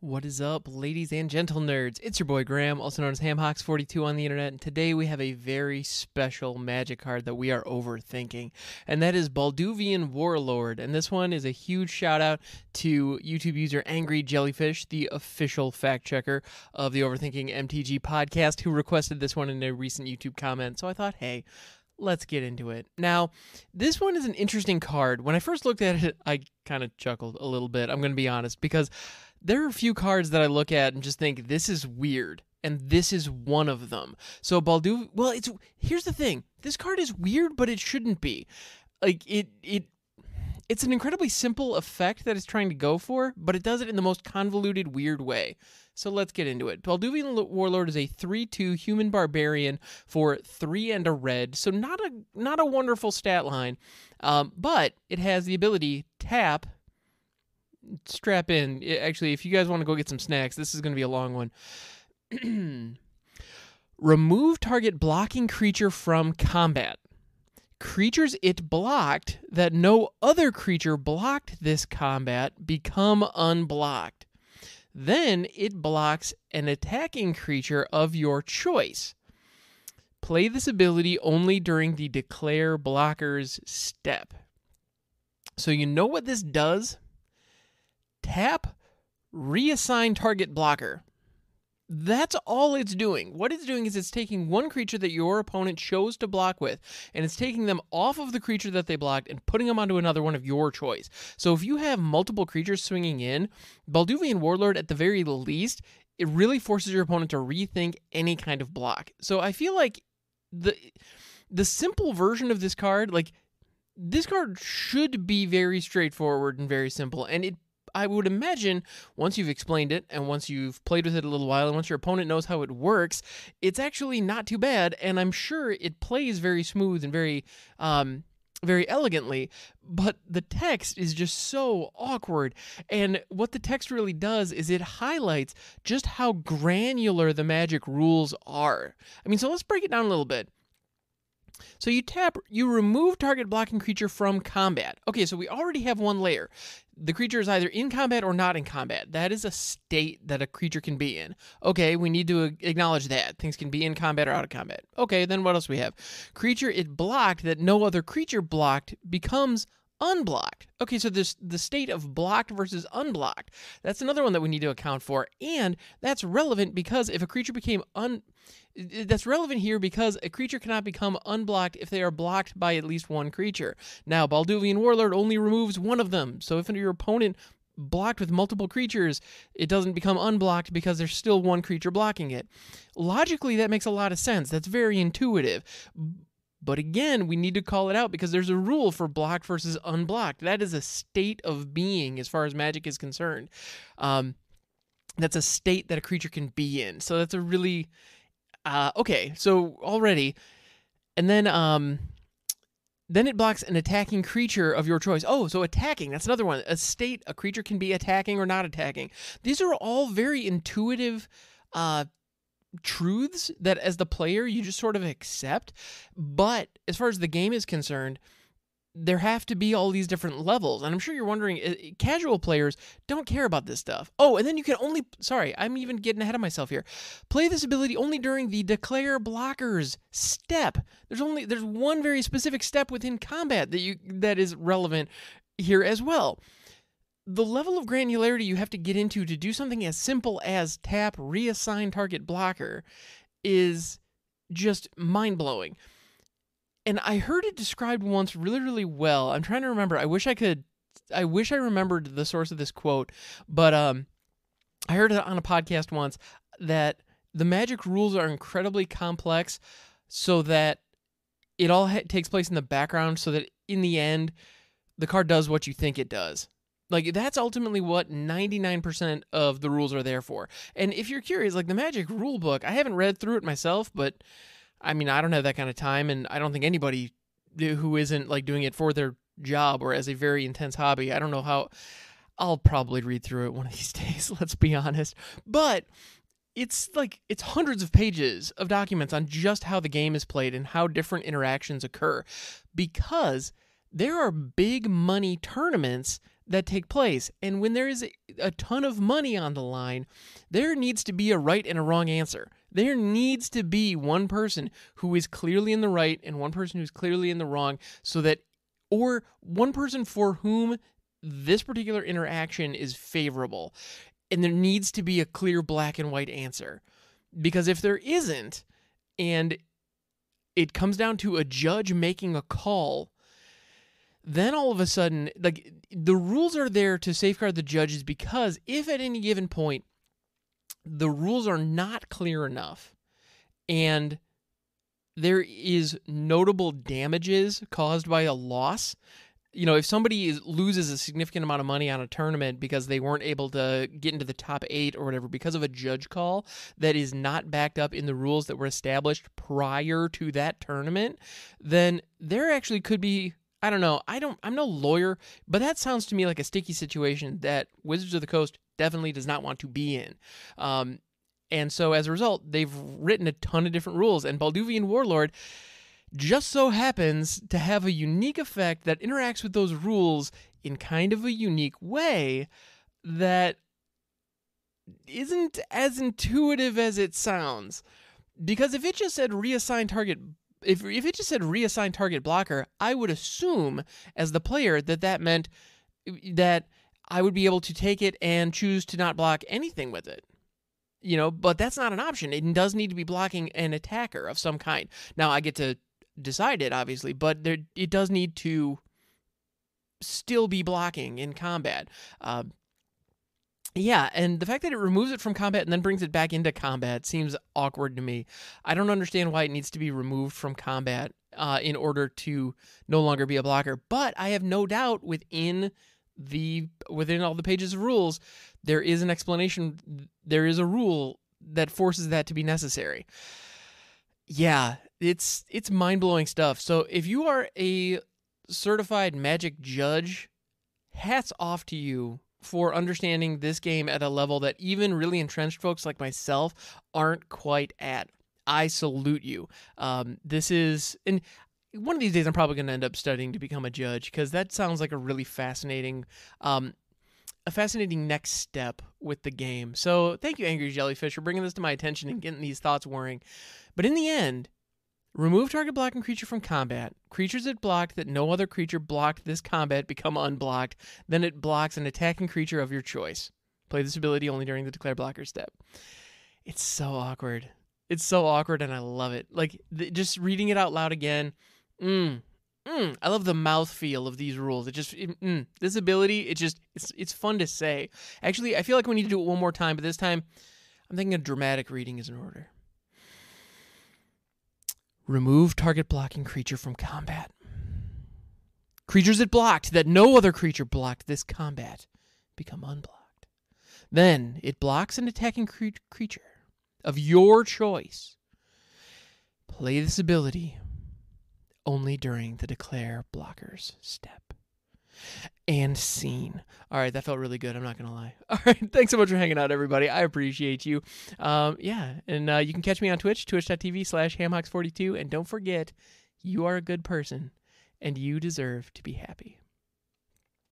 What is up, ladies and gentle nerds? It's your boy Graham, also known as Hamhocks42 on the internet, and today we have a very special magic card that we are overthinking, and that is Balduvian Warlord. And this one is a huge shout out to YouTube user Angry Jellyfish, the official fact checker of the Overthinking MTG podcast, who requested this one in a recent YouTube comment. So I thought, hey, let's get into it. Now, this one is an interesting card. When I first looked at it, I kind of chuckled a little bit, I'm going to be honest, because there are a few cards that I look at and just think this is weird, and this is one of them. So Baldu, well, it's here's the thing: this card is weird, but it shouldn't be. Like it, it. It's an incredibly simple effect that it's trying to go for, but it does it in the most convoluted, weird way. So let's get into it. Balduvian Warlord is a 3-2 human barbarian for 3 and a red. So not a not a wonderful stat line. Um, but it has the ability tap strap in. Actually, if you guys want to go get some snacks, this is going to be a long one. Remove target blocking creature from combat. Creatures it blocked that no other creature blocked this combat become unblocked. Then it blocks an attacking creature of your choice. Play this ability only during the declare blockers step. So you know what this does? Tap, reassign target blocker. That's all it's doing. What it's doing is it's taking one creature that your opponent chose to block with, and it's taking them off of the creature that they blocked and putting them onto another one of your choice. So if you have multiple creatures swinging in, Balduvian Warlord, at the very least, it really forces your opponent to rethink any kind of block. So I feel like the the simple version of this card, like this card should be very straightforward and very simple, and it I would imagine once you've explained it and once you've played with it a little while and once your opponent knows how it works, it's actually not too bad. And I'm sure it plays very smooth and very, um, very elegantly, but the text is just so awkward. And what the text really does is it highlights just how granular the magic rules are. I mean, so let's break it down a little bit. So you tap, you remove target blocking creature from combat. Okay, so we already have one layer. The creature is either in combat or not in combat. That is a state that a creature can be in. Okay, we need to acknowledge that. Things can be in combat or out of combat. Okay, then what else we have? Creature it blocked that no other creature blocked becomes unblocked. Okay, so this the state of blocked versus unblocked. That's another one that we need to account for, and that's relevant because if a creature became un that's relevant here because a creature cannot become unblocked if they are blocked by at least one creature. Now, Balduvian Warlord only removes one of them, so if your opponent blocked with multiple creatures, it doesn't become unblocked because there's still one creature blocking it. Logically, that makes a lot of sense. That's very intuitive. But again, we need to call it out because there's a rule for blocked versus unblocked. That is a state of being as far as magic is concerned. Um, that's a state that a creature can be in. So that's a really uh, okay. So already, and then um, then it blocks an attacking creature of your choice. Oh, so attacking. That's another one. A state a creature can be attacking or not attacking. These are all very intuitive uh, truths that as the player you just sort of accept. But as far as the game is concerned, there have to be all these different levels. And I'm sure you're wondering, eh, eh, casual players don't care about this stuff. Oh, and then you can only, sorry, I'm even getting ahead of myself here. Play this ability only during the declare blockers step. There's only, there's one very specific step within combat that you, that is relevant here as well the level of granularity you have to get into to do something as simple as tap reassign target blocker is just mind blowing. And I heard it described once really, really well. I'm trying to remember. I wish I could. I wish I remembered the source of this quote, but um, I heard it on a podcast once that the magic rules are incredibly complex, so that it all ha- takes place in the background, so that in the end, the card does what you think it does. Like that's ultimately what 99% of the rules are there for. And if you're curious, like the Magic rule book, I haven't read through it myself, but I mean, I don't have that kind of time and I don't think anybody who isn't like doing it for their job or as a very intense hobby, I don't know how I'll probably read through it one of these days, let's be honest. But it's like it's hundreds of pages of documents on just how the game is played and how different interactions occur because there are big money tournaments that take place. And when there is a, ton of money on the line, there needs to be a right and a wrong answer. There needs to be one person who is clearly in the right and one person who's clearly in the wrong so that or one person for whom this particular interaction is favorable. And there needs to be a clear black and white answer. Because if there isn't, and it comes down to a judge making a call, then all of a sudden, like the rules are there to safeguard the judges because if at any given point the rules are not clear enough and there is notable damages caused by a loss you know if somebody is, loses a significant amount of money on a tournament because they weren't able to get into the top eight or whatever because of a judge call that is not backed up in the rules that were established prior to that tournament then there actually could be I don't know. I don't I'm no lawyer, but that sounds to me like a sticky situation that Wizards of the Coast definitely does not want to be in. Um, and so as a result, they've written a ton of different rules, and Balduvian Warlord just so happens to have a unique effect that interacts with those rules in kind of a unique way that isn't as intuitive as it sounds. Because if it just said reassign target if if it just said reassign target blocker, I would assume as the player that that meant that I would be able to take it and choose to not block anything with it. You know, but that's not an option. It does need to be blocking an attacker of some kind. Now I get to decide it, obviously, but there it does need to still be blocking in combat. Uh, yeah, and the fact that it removes it from combat and then brings it back into combat seems awkward to me. I don't understand why it needs to be removed from combat uh, in order to no longer be a blocker. But I have no doubt within the within all the pages of rules, there is an explanation. There is a rule that forces that to be necessary. Yeah, it's it's mind blowing stuff. So if you are a certified magic judge, hats off to you for understanding this game at a level that even really entrenched folks like myself aren't quite at. I salute you. Um, this is, and one of these days I'm probably going to end up studying to become a judge because that sounds like a really fascinating, um, a fascinating next step with the game. So thank you, Angry Jellyfish, for bringing this to my attention and getting these thoughts whirring. But in the end, Remove target blocking creature from combat. Creatures it blocked that no other creature blocked this combat become unblocked. Then it blocks an attacking creature of your choice. Play this ability only during the declare blocker step. It's so awkward. It's so awkward, and I love it. Like th- just reading it out loud again. Mm, mm, I love the mouth feel of these rules. It just it, mm, this ability. It just it's it's fun to say. Actually, I feel like we need to do it one more time, but this time I'm thinking a dramatic reading is in order. Remove target blocking creature from combat. Creatures it blocked that no other creature blocked this combat become unblocked. Then it blocks an attacking cre- creature of your choice. Play this ability only during the declare blockers step and seen. All right, that felt really good. I'm not gonna lie. All right, thanks so much for hanging out, everybody. I appreciate you. Um, yeah, and uh, you can catch me on Twitch, twitch.tv/slash hamhocks42, and don't forget, you are a good person, and you deserve to be happy.